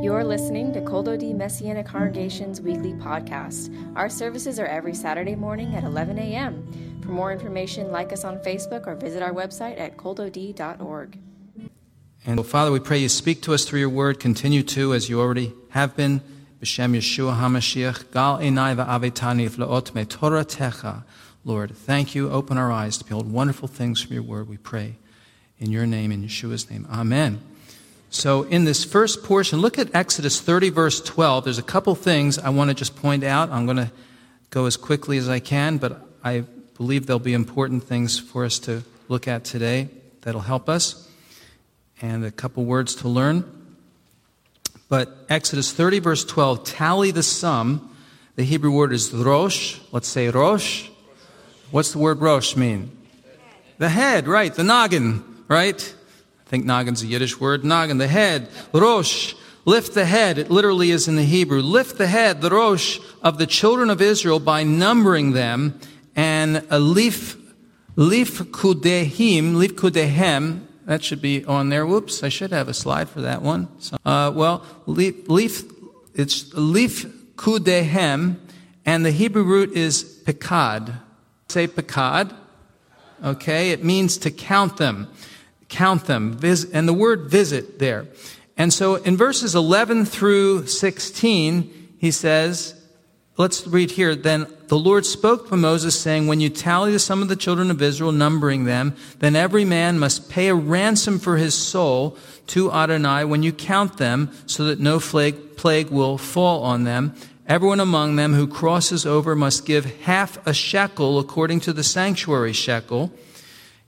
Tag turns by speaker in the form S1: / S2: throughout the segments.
S1: You're listening to Kol Dodi Messianic Congregation's weekly podcast. Our services are every Saturday morning at 11 a.m. For more information, like us on Facebook or visit our website at koldodi.org.
S2: And Father, we pray you speak to us through your word. Continue to, as you already have been. B'Shem Yeshua HaMashiach. Gal enai va'avetani v'leot me Torah techa. Lord, thank you. Open our eyes to behold wonderful things from your word, we pray. In your name, in Yeshua's name. Amen. So, in this first portion, look at Exodus 30, verse 12. There's a couple things I want to just point out. I'm going to go as quickly as I can, but I believe there'll be important things for us to look at today that'll help us, and a couple words to learn. But Exodus 30, verse 12, tally the sum. The Hebrew word is rosh. Let's say rosh. What's the word rosh mean? The head, right, the noggin, right? Think noggin's a Yiddish word. Noggin, the head. Rosh. Lift the head. It literally is in the Hebrew. Lift the head, the Rosh, of the children of Israel by numbering them. And a leaf, leaf kudehim, leaf kudehem, that should be on there. Whoops, I should have a slide for that one. So, uh, well, leaf, leaf, it's leaf kudehem, and the Hebrew root is pekad. Say pekad. Okay, it means to count them count them, vis- and the word visit there. And so in verses 11 through 16, he says, let's read here. Then the Lord spoke to Moses, saying, When you tally the sum of the children of Israel, numbering them, then every man must pay a ransom for his soul to Adonai when you count them, so that no plague, plague will fall on them. Everyone among them who crosses over must give half a shekel according to the sanctuary shekel.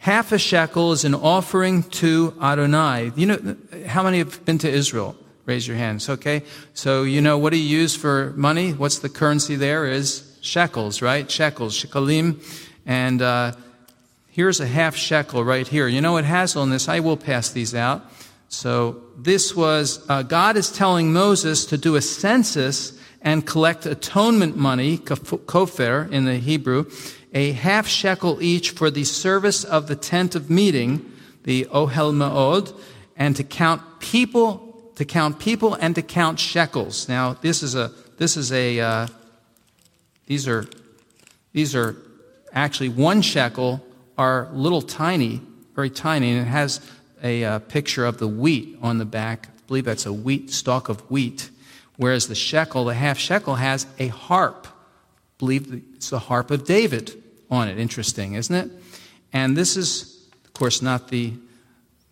S2: Half a shekel is an offering to Adonai. You know, how many have been to Israel? Raise your hands, okay? So, you know, what do you use for money? What's the currency there? Is shekels, right? Shekels, shekalim. And uh, here's a half shekel right here. You know, it has on this, I will pass these out. So, this was, uh, God is telling Moses to do a census and collect atonement money, kofar in the Hebrew, a half shekel each for the service of the tent of meeting, the Ohel Ma'od, and to count people, to count people and to count shekels. Now, this is a, this is a, uh, these are, these are actually one shekel are little tiny, very tiny, and it has a uh, picture of the wheat on the back. I believe that's a wheat, stalk of wheat. Whereas the shekel, the half shekel, has a harp. I believe it's the harp of David on it. Interesting, isn't it? And this is, of course, not the,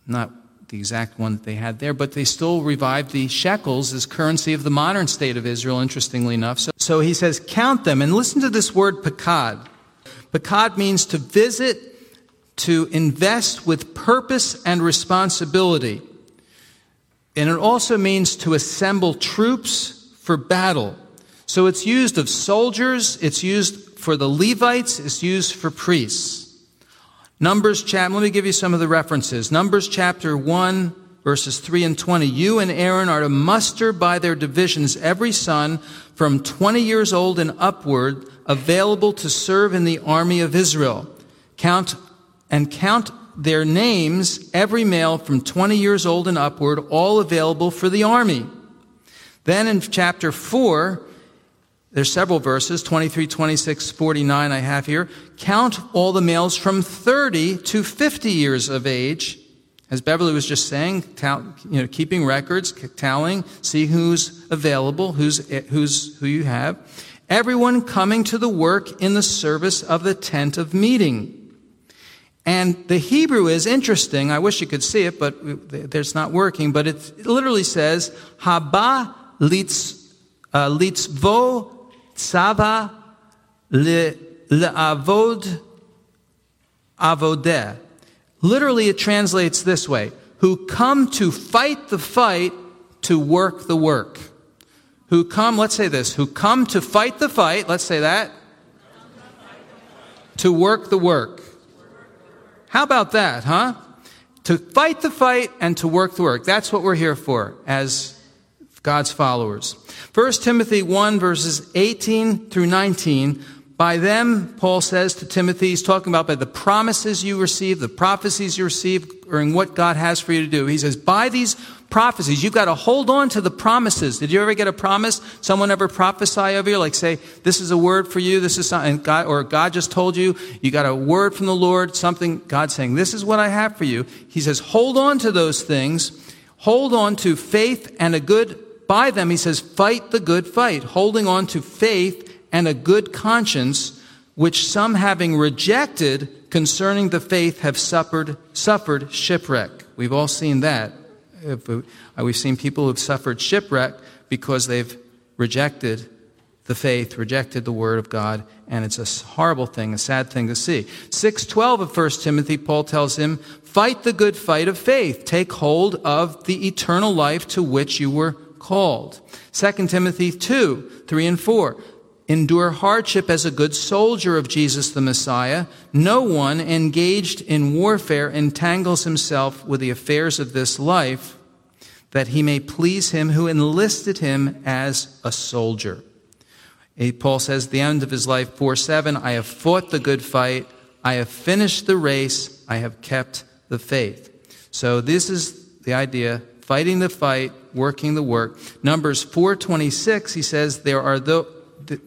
S2: not the exact one that they had there, but they still revived the shekels as currency of the modern state of Israel, interestingly enough. So, so he says, count them. And listen to this word, pakad. Pakad means to visit, to invest with purpose and responsibility. And it also means to assemble troops for battle. So it's used of soldiers, it's used for the Levites, it's used for priests. Numbers chapter, let me give you some of the references. Numbers chapter 1, verses 3 and 20. You and Aaron are to muster by their divisions every son from 20 years old and upward available to serve in the army of Israel. Count and count their names, every male from 20 years old and upward, all available for the army. Then in chapter 4, there's several verses, 23, 26, 49 I have here. Count all the males from 30 to 50 years of age. As Beverly was just saying, you know, keeping records, tallying, see who's available, who's, who's, who you have. Everyone coming to the work in the service of the tent of meeting. And the Hebrew is interesting. I wish you could see it, but it's not working. But it literally says, Haba litz, uh, litzvo Tzava le'avod avodeh. Literally, it translates this way who come to fight the fight to work the work. Who come, let's say this, who come to fight the fight, let's say that, to work the work. How about that, huh? To fight the fight and to work the work. That's what we're here for as God's followers. 1 Timothy 1 verses 18 through 19, By them, Paul says to Timothy, he's talking about by the promises you receive, the prophecies you receive, or in what God has for you to do. He says, by these prophecies, you've got to hold on to the promises. Did you ever get a promise? Someone ever prophesy over you? Like say, this is a word for you, this is something, God, or God just told you, you got a word from the Lord, something, God saying, this is what I have for you. He says, hold on to those things. Hold on to faith and a good, by them, he says, fight the good fight. Holding on to faith and a good conscience, which some having rejected concerning the faith have suffered, suffered shipwreck. We've all seen that. Uh, we've seen people who've suffered shipwreck because they've rejected the faith, rejected the word of God, and it's a horrible thing, a sad thing to see. 6:12 of 1 Timothy, Paul tells him, "Fight the good fight of faith. Take hold of the eternal life to which you were called." 2 Timothy 2, 3 and 4. Endure hardship as a good soldier of Jesus the Messiah. No one engaged in warfare entangles himself with the affairs of this life, that he may please him who enlisted him as a soldier. Eh, Paul says, the end of his life, 4 7, I have fought the good fight, I have finished the race, I have kept the faith. So this is the idea fighting the fight, working the work. Numbers 426, he says, there are the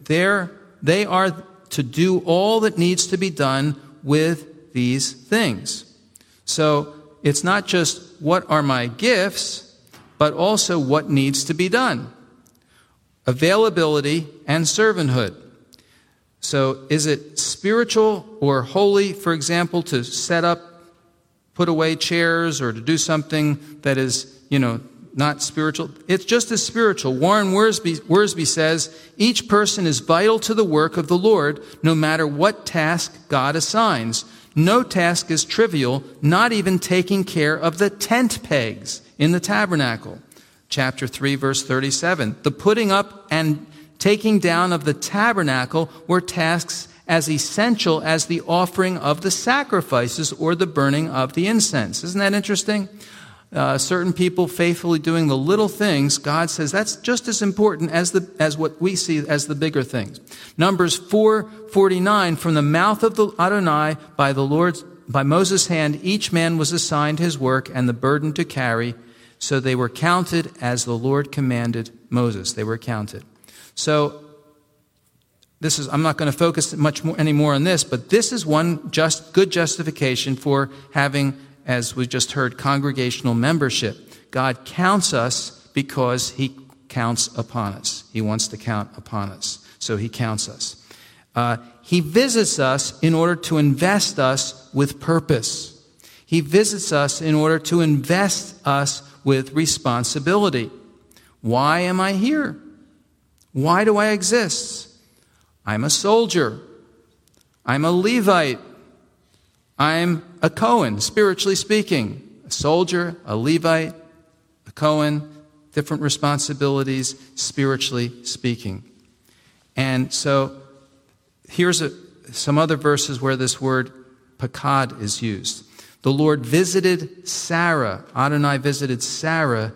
S2: they're, they are to do all that needs to be done with these things. So it's not just what are my gifts, but also what needs to be done availability and servanthood. So is it spiritual or holy, for example, to set up, put away chairs or to do something that is, you know, not spiritual. It's just as spiritual. Warren Wiersbe says each person is vital to the work of the Lord, no matter what task God assigns. No task is trivial, not even taking care of the tent pegs in the tabernacle. Chapter 3, verse 37. The putting up and taking down of the tabernacle were tasks as essential as the offering of the sacrifices or the burning of the incense. Isn't that interesting? Uh, certain people faithfully doing the little things, God says that's just as important as, the, as what we see as the bigger things. Numbers 449, from the mouth of the Adonai by the Lord's, by Moses' hand, each man was assigned his work and the burden to carry. So they were counted as the Lord commanded Moses. They were counted. So this is i'm not going to focus much more anymore on this but this is one just good justification for having as we just heard, congregational membership. God counts us because He counts upon us. He wants to count upon us. So He counts us. Uh, he visits us in order to invest us with purpose. He visits us in order to invest us with responsibility. Why am I here? Why do I exist? I'm a soldier. I'm a Levite. I'm a Cohen, spiritually speaking, a soldier, a Levite, a Cohen, different responsibilities, spiritually speaking. And so here's a, some other verses where this word pakad is used. The Lord visited Sarah, Adonai visited Sarah,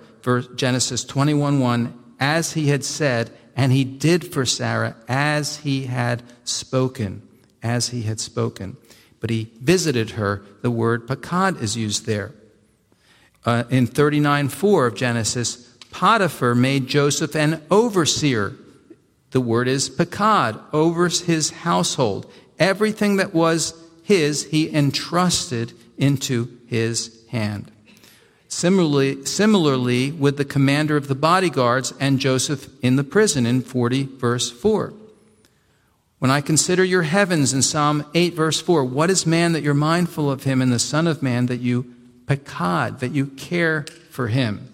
S2: Genesis 21 1, as he had said, and he did for Sarah as he had spoken. As he had spoken but he visited her. The word pakad is used there. Uh, in 39 4 of Genesis, Potiphar made Joseph an overseer. The word is pakad, over his household. Everything that was his, he entrusted into his hand. Similarly, similarly with the commander of the bodyguards and Joseph in the prison in 40 verse 4. When I consider your heavens in Psalm 8, verse 4, what is man that you're mindful of him, and the Son of Man that you pakad, that you care for him?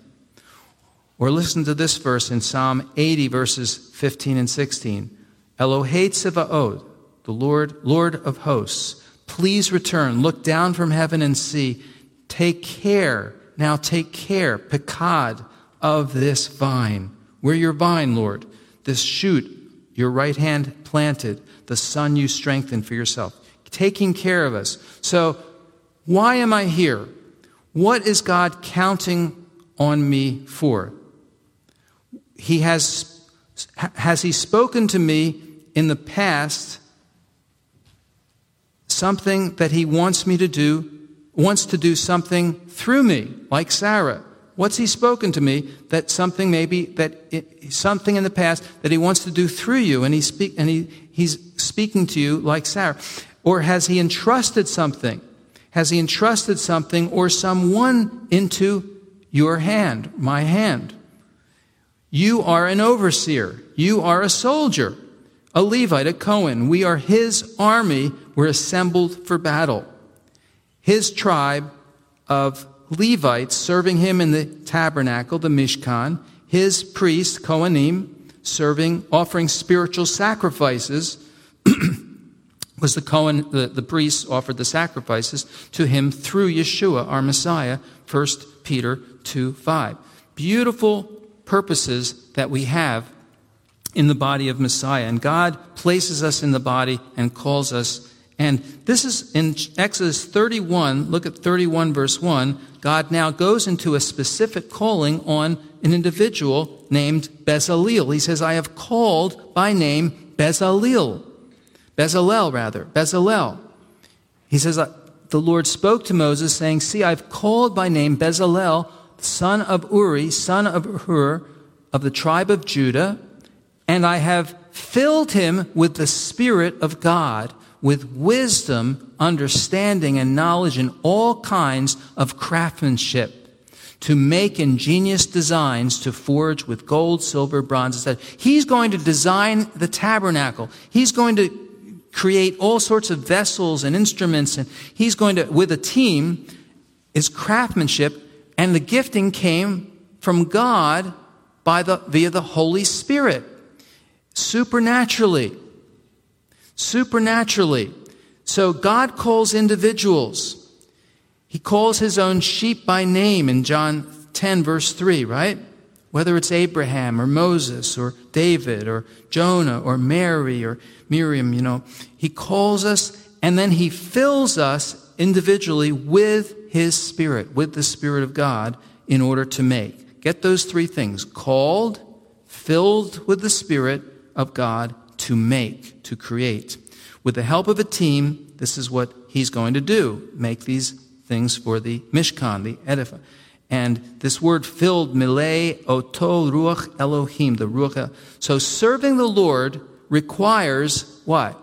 S2: Or listen to this verse in Psalm 80, verses 15 and 16. Elohei Tsevaot, the Lord, Lord of hosts, please return, look down from heaven and see. Take care, now take care, pakad, of this vine. We're your vine, Lord, this shoot your right hand planted, the son you strengthened for yourself, taking care of us. So, why am I here? What is God counting on me for? He has, has He spoken to me in the past something that he wants me to do, wants to do something through me, like Sarah. What's he spoken to me that something maybe that it, something in the past that he wants to do through you and he speak and he, he's speaking to you like Sarah? Or has he entrusted something? Has he entrusted something or someone into your hand, my hand? You are an overseer. You are a soldier, a Levite, a Cohen. We are his army. We're assembled for battle. His tribe of Levites serving him in the tabernacle, the Mishkan, his priests, Kohanim, serving, offering spiritual sacrifices. was the Cohen, the, the priests offered the sacrifices to him through Yeshua, our Messiah, 1 Peter 2 5. Beautiful purposes that we have in the body of Messiah. And God places us in the body and calls us. And this is in Exodus 31, look at 31 verse 1. God now goes into a specific calling on an individual named Bezalel. He says, I have called by name Bezalel. Bezalel, rather. Bezalel. He says, The Lord spoke to Moses, saying, See, I've called by name Bezalel, son of Uri, son of Hur, of the tribe of Judah, and I have filled him with the Spirit of God, with wisdom, understanding, and knowledge in all kinds of craftsmanship to make ingenious designs to forge with gold, silver, bronze, etc. He's going to design the tabernacle. He's going to create all sorts of vessels and instruments, and he's going to, with a team, is craftsmanship, and the gifting came from God by the, via the Holy Spirit, supernaturally. Supernaturally. So God calls individuals. He calls his own sheep by name in John 10, verse 3, right? Whether it's Abraham or Moses or David or Jonah or Mary or Miriam, you know, he calls us and then he fills us individually with his spirit, with the spirit of God in order to make. Get those three things called, filled with the spirit of God to make, to create. With the help of a team, this is what he's going to do make these things for the Mishkan, the edify. And this word filled, milay, oto, ruach, Elohim, the ruach. So serving the Lord requires what?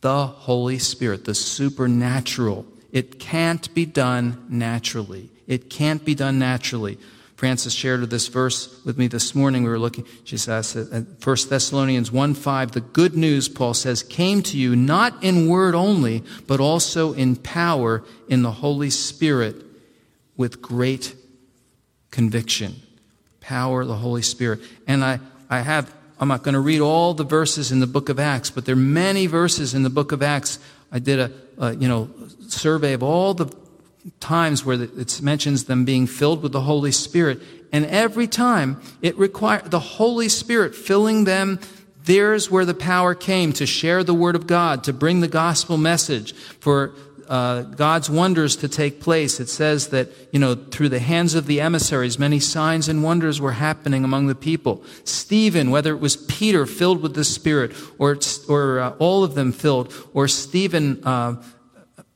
S2: The Holy Spirit, the supernatural. It can't be done naturally. It can't be done naturally. Frances shared this verse with me this morning. We were looking, she says, 1 Thessalonians 1 5, the good news, Paul says, came to you not in word only, but also in power in the Holy Spirit with great conviction. Power, the Holy Spirit. And I, I have, I'm not going to read all the verses in the book of Acts, but there are many verses in the book of Acts. I did a, a you know, survey of all the times where it mentions them being filled with the Holy Spirit. And every time it required the Holy Spirit filling them. There's where the power came to share the Word of God, to bring the gospel message, for uh, God's wonders to take place. It says that, you know, through the hands of the emissaries, many signs and wonders were happening among the people. Stephen, whether it was Peter filled with the Spirit, or, or uh, all of them filled, or Stephen, uh,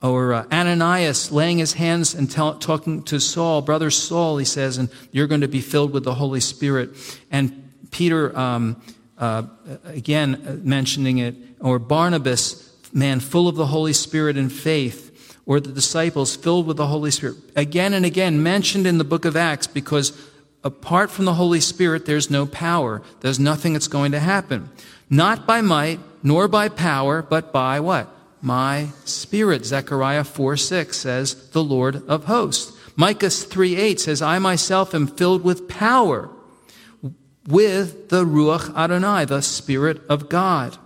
S2: or uh, Ananias laying his hands and tell, talking to Saul, brother Saul, he says, and you're going to be filled with the Holy Spirit. And Peter, um, uh, again, uh, mentioning it, or Barnabas, man full of the Holy Spirit and faith, or the disciples filled with the Holy Spirit. Again and again mentioned in the book of Acts because apart from the Holy Spirit, there's no power. There's nothing that's going to happen. Not by might, nor by power, but by what? My spirit. Zechariah 4 6 says, the Lord of hosts. Micah 3 8 says, I myself am filled with power, with the Ruach Adonai, the Spirit of God,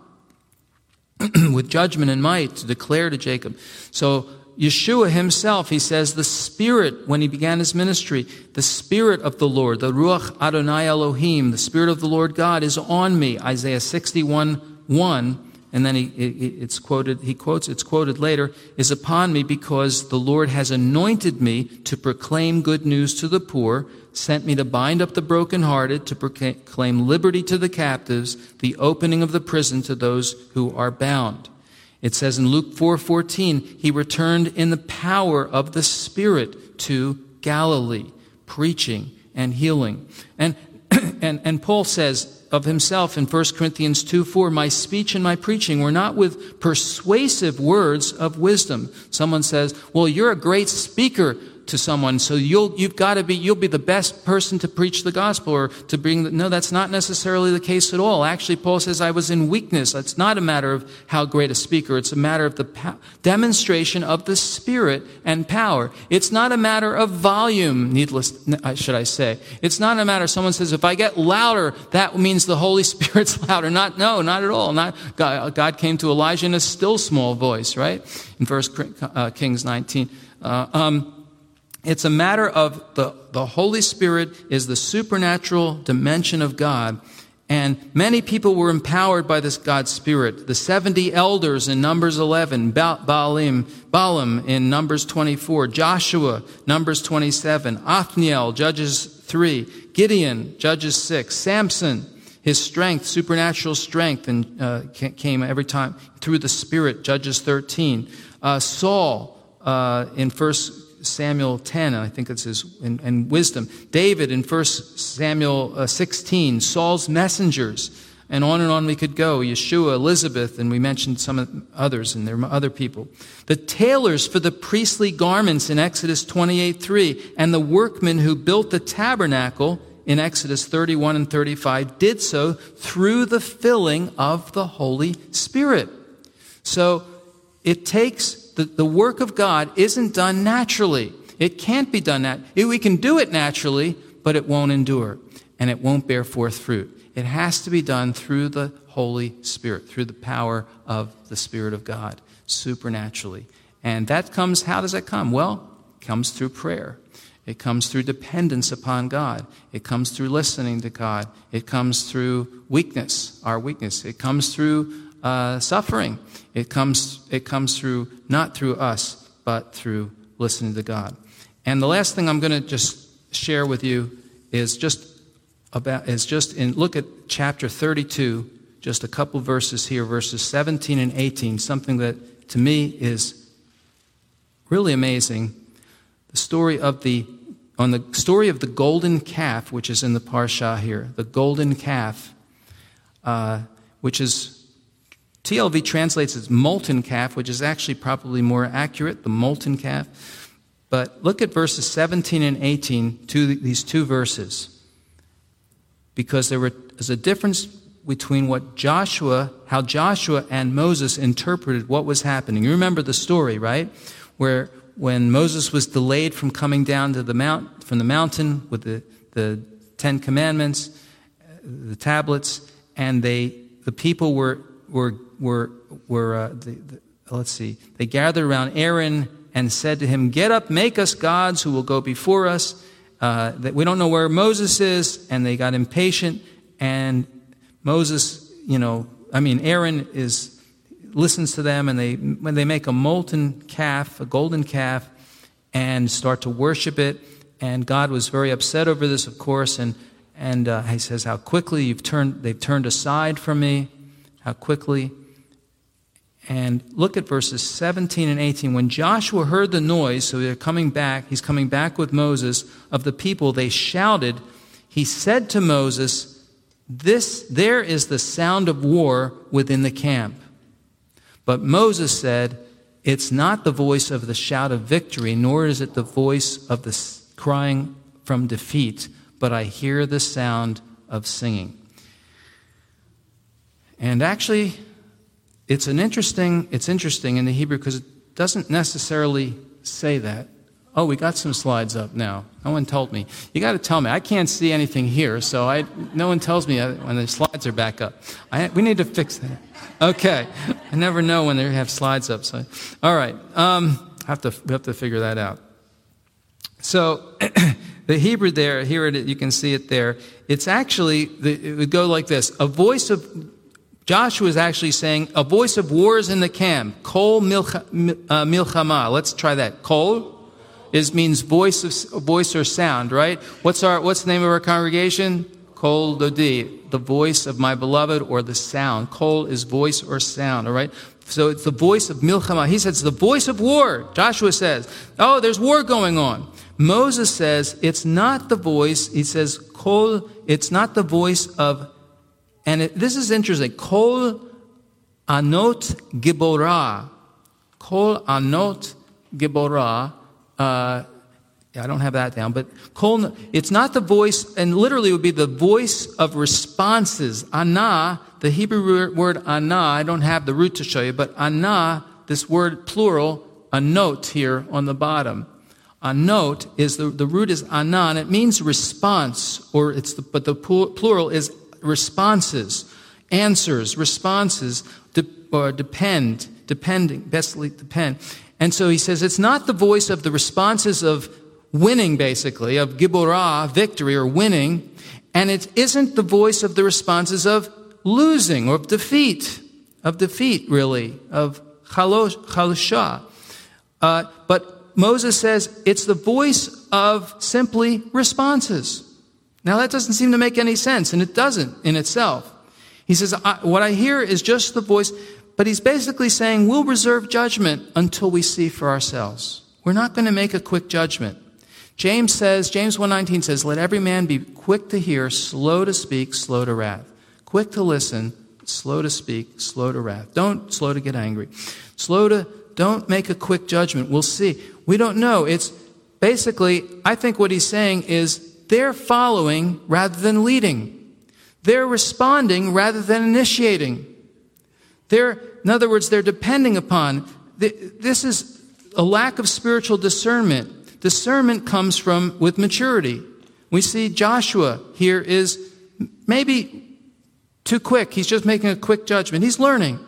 S2: with judgment and might to declare to Jacob. So, Yeshua himself, he says, the Spirit, when he began his ministry, the Spirit of the Lord, the Ruach Adonai Elohim, the Spirit of the Lord God is on me. Isaiah 61 1 and then he, it's quoted, he quotes, it's quoted later, is upon me because the Lord has anointed me to proclaim good news to the poor, sent me to bind up the brokenhearted, to proclaim liberty to the captives, the opening of the prison to those who are bound. It says in Luke 4:14, he returned in the power of the Spirit to Galilee, preaching and healing. And and, and Paul says of himself in 1 Corinthians 2 4, My speech and my preaching were not with persuasive words of wisdom. Someone says, Well, you're a great speaker to someone, so you'll, you've got to be, you'll be the best person to preach the gospel or to bring the, no, that's not necessarily the case at all. Actually, Paul says, I was in weakness. It's not a matter of how great a speaker. It's a matter of the po- demonstration of the Spirit and power. It's not a matter of volume, needless, uh, should I say. It's not a matter, someone says, if I get louder, that means the Holy Spirit's louder. Not, no, not at all. Not, God, God came to Elijah in a still small voice, right? In First uh, Kings 19. Uh, um, it's a matter of the, the Holy Spirit is the supernatural dimension of God. And many people were empowered by this God's Spirit. The 70 elders in Numbers 11, Baalim, Balaam in Numbers 24, Joshua, Numbers 27, Othniel, Judges 3, Gideon, Judges 6, Samson, his strength, supernatural strength, and uh, came every time through the Spirit, Judges 13. Uh, Saul uh, in First Samuel 10, and I think it's his, and, and wisdom. David in 1 Samuel uh, 16, Saul's messengers, and on and on we could go. Yeshua, Elizabeth, and we mentioned some others, and there are other people. The tailors for the priestly garments in Exodus 28 3, and the workmen who built the tabernacle in Exodus 31 and 35 did so through the filling of the Holy Spirit. So it takes the, the work of God isn't done naturally. It can't be done that. We can do it naturally, but it won't endure and it won't bear forth fruit. It has to be done through the Holy Spirit, through the power of the Spirit of God, supernaturally. And that comes, how does that come? Well, it comes through prayer. It comes through dependence upon God. It comes through listening to God. It comes through weakness, our weakness. It comes through uh, suffering. It comes, it comes through, not through us, but through listening to God. And the last thing I'm going to just share with you is just about, is just in, look at chapter 32, just a couple verses here, verses 17 and 18, something that to me is really amazing. The story of the, on the story of the golden calf, which is in the Parsha here, the golden calf, uh, which is TLV translates as molten calf, which is actually probably more accurate, the molten calf. But look at verses 17 and 18, two, these two verses. Because there was a difference between what Joshua, how Joshua and Moses interpreted what was happening. You remember the story, right? Where when Moses was delayed from coming down to the mount, from the mountain with the, the Ten Commandments, uh, the tablets, and they, the people were, were were, were uh, the, the, let's see, they gathered around Aaron and said to him, Get up, make us gods who will go before us. Uh, that we don't know where Moses is, and they got impatient. And Moses, you know, I mean, Aaron is listens to them, and they when they make a molten calf, a golden calf, and start to worship it. And God was very upset over this, of course, and and uh, he says, "How quickly you've turned they've turned aside from me, how quickly." And look at verses 17 and 18. When Joshua heard the noise, so they're coming back, he's coming back with Moses, of the people, they shouted. He said to Moses, This there is the sound of war within the camp. But Moses said, It's not the voice of the shout of victory, nor is it the voice of the crying from defeat, but I hear the sound of singing. And actually, it's an interesting, it's interesting in the Hebrew because it doesn't necessarily say that. Oh, we got some slides up now. No one told me. You got to tell me. I can't see anything here, so I, no one tells me when the slides are back up. I, we need to fix that. Okay. I never know when they have slides up. So, all right. Um, have to we have to figure that out. So, the Hebrew there, here it, you can see it there. It's actually it would go like this: a voice of Joshua is actually saying, a voice of war is in the camp. Kol uh, milchama. Let's try that. Kol is means voice of, voice or sound, right? What's our, what's the name of our congregation? Kol dodi, the voice of my beloved or the sound. Kol is voice or sound, all right? so it's the voice of milchama. He says the voice of war. Joshua says, oh, there's war going on. Moses says it's not the voice. He says kol. It's not the voice of, and it, this is interesting. Kol anot giborah. Kol anot giborah. Uh, I don't have that down, but kol, it's not the voice, and literally would be the voice of responses. Ana, the Hebrew word ana, I don't have the root to show you, but ana, this word plural, a note here on the bottom. A note is the, the root is ana, and it means response, or it's the, but the plural is responses, answers, responses, de, or depend, depending, bestly depend. And so he says it's not the voice of the responses of winning, basically, of Giborah, victory or winning, and it isn't the voice of the responses of losing or of defeat, of defeat, really, of chalusha. Uh, but Moses says it's the voice of simply responses. Now, that doesn't seem to make any sense, and it doesn't in itself. He says, I, What I hear is just the voice, but he's basically saying we'll reserve judgment until we see for ourselves. We're not going to make a quick judgment. James says, James 1:19 says, "Let every man be quick to hear, slow to speak, slow to wrath." Quick to listen, slow to speak, slow to wrath. Don't slow to get angry. Slow to don't make a quick judgment. We'll see. We don't know. It's basically I think what he's saying is they're following rather than leading. They're responding rather than initiating. They're in other words, they're depending upon this is a lack of spiritual discernment Discernment comes from with maturity. We see Joshua here is maybe too quick. He's just making a quick judgment. He's learning.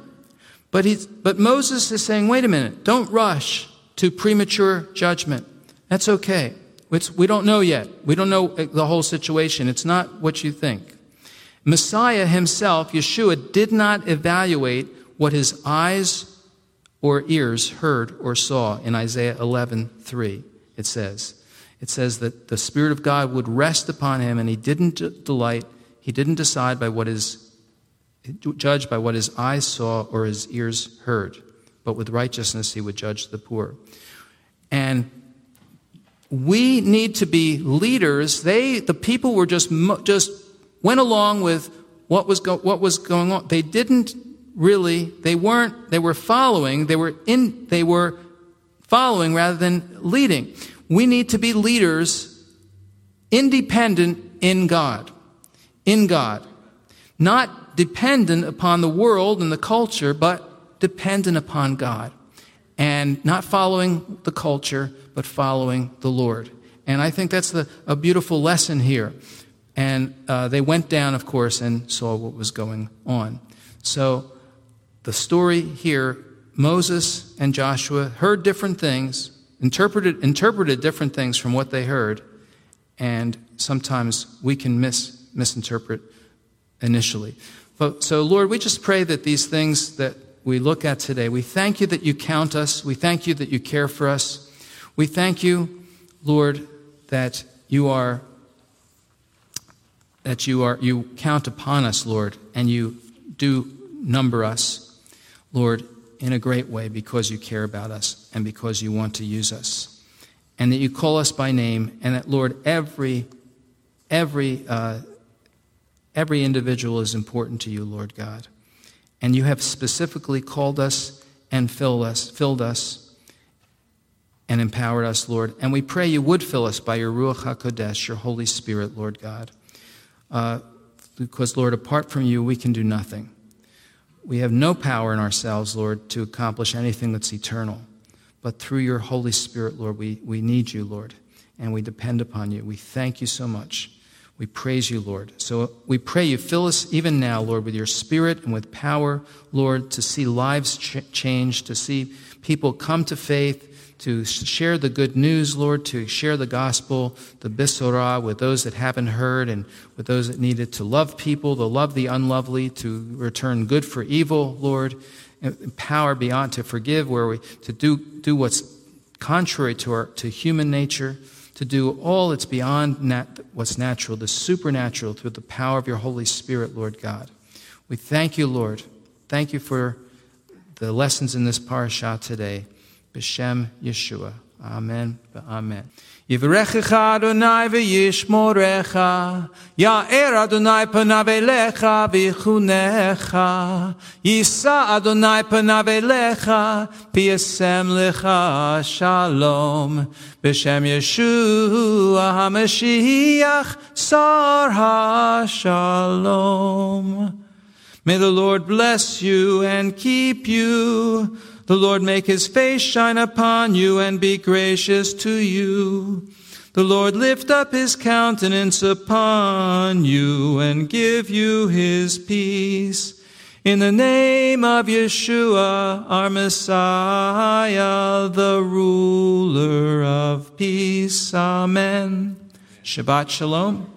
S2: But, he's, but Moses is saying, wait a minute, don't rush to premature judgment. That's okay. It's, we don't know yet. We don't know eh, the whole situation. It's not what you think. Messiah himself, Yeshua, did not evaluate what his eyes or ears heard or saw in Isaiah 11 3 it says. It says that the Spirit of God would rest upon him, and he didn't delight, he didn't decide by what his, judge by what his eyes saw or his ears heard, but with righteousness he would judge the poor. And we need to be leaders. They, the people were just, just went along with what was, go, what was going on. They didn't really, they weren't, they were following, they were in, they were following rather than leading. We need to be leaders independent in God. In God. Not dependent upon the world and the culture, but dependent upon God. And not following the culture, but following the Lord. And I think that's the, a beautiful lesson here. And uh, they went down, of course, and saw what was going on. So the story here Moses and Joshua heard different things, interpreted, interpreted different things from what they heard, and sometimes we can mis, misinterpret initially. But, so, Lord, we just pray that these things that we look at today, we thank you that you count us. We thank you that you care for us. We thank you, Lord, that you are that you are you count upon us, Lord, and you do number us. Lord, in a great way because you care about us and because you want to use us. And that you call us by name, and that, Lord, every, every, uh, every individual is important to you, Lord God. And you have specifically called us and filled us, filled us and empowered us, Lord. And we pray you would fill us by your Ruach HaKodesh, your Holy Spirit, Lord God. Uh, because, Lord, apart from you, we can do nothing. We have no power in ourselves, Lord, to accomplish anything that's eternal. But through your Holy Spirit, Lord, we, we need you, Lord, and we depend upon you. We thank you so much. We praise you, Lord. So we pray you fill us even now, Lord, with your spirit and with power, Lord, to see lives ch- change, to see people come to faith, to share the good news, Lord, to share the gospel, the Bisorah, with those that haven't heard and with those that need it, to love people, to love the unlovely, to return good for evil, Lord, power beyond to forgive, where we to do do what's contrary to our to human nature, to do all that's beyond nat, what's natural, the supernatural, through the power of your Holy Spirit, Lord God. We thank you, Lord. Thank you for the lessons in this parasha today. B'Shem Yeshua. Amen. Amen. Yivrechecha Adonai v'yishmorecha, Ya'er Adonai panav elecha v'chunecha, Yisa Adonai panav elecha, v'yasem lecha shalom, B'Shem Yeshua HaMashiach, Sar HaShalom. May the Lord bless you and keep you. The Lord make his face shine upon you and be gracious to you. The Lord lift up his countenance upon you and give you his peace. In the name of Yeshua, our Messiah, the ruler of peace. Amen. Shabbat Shalom.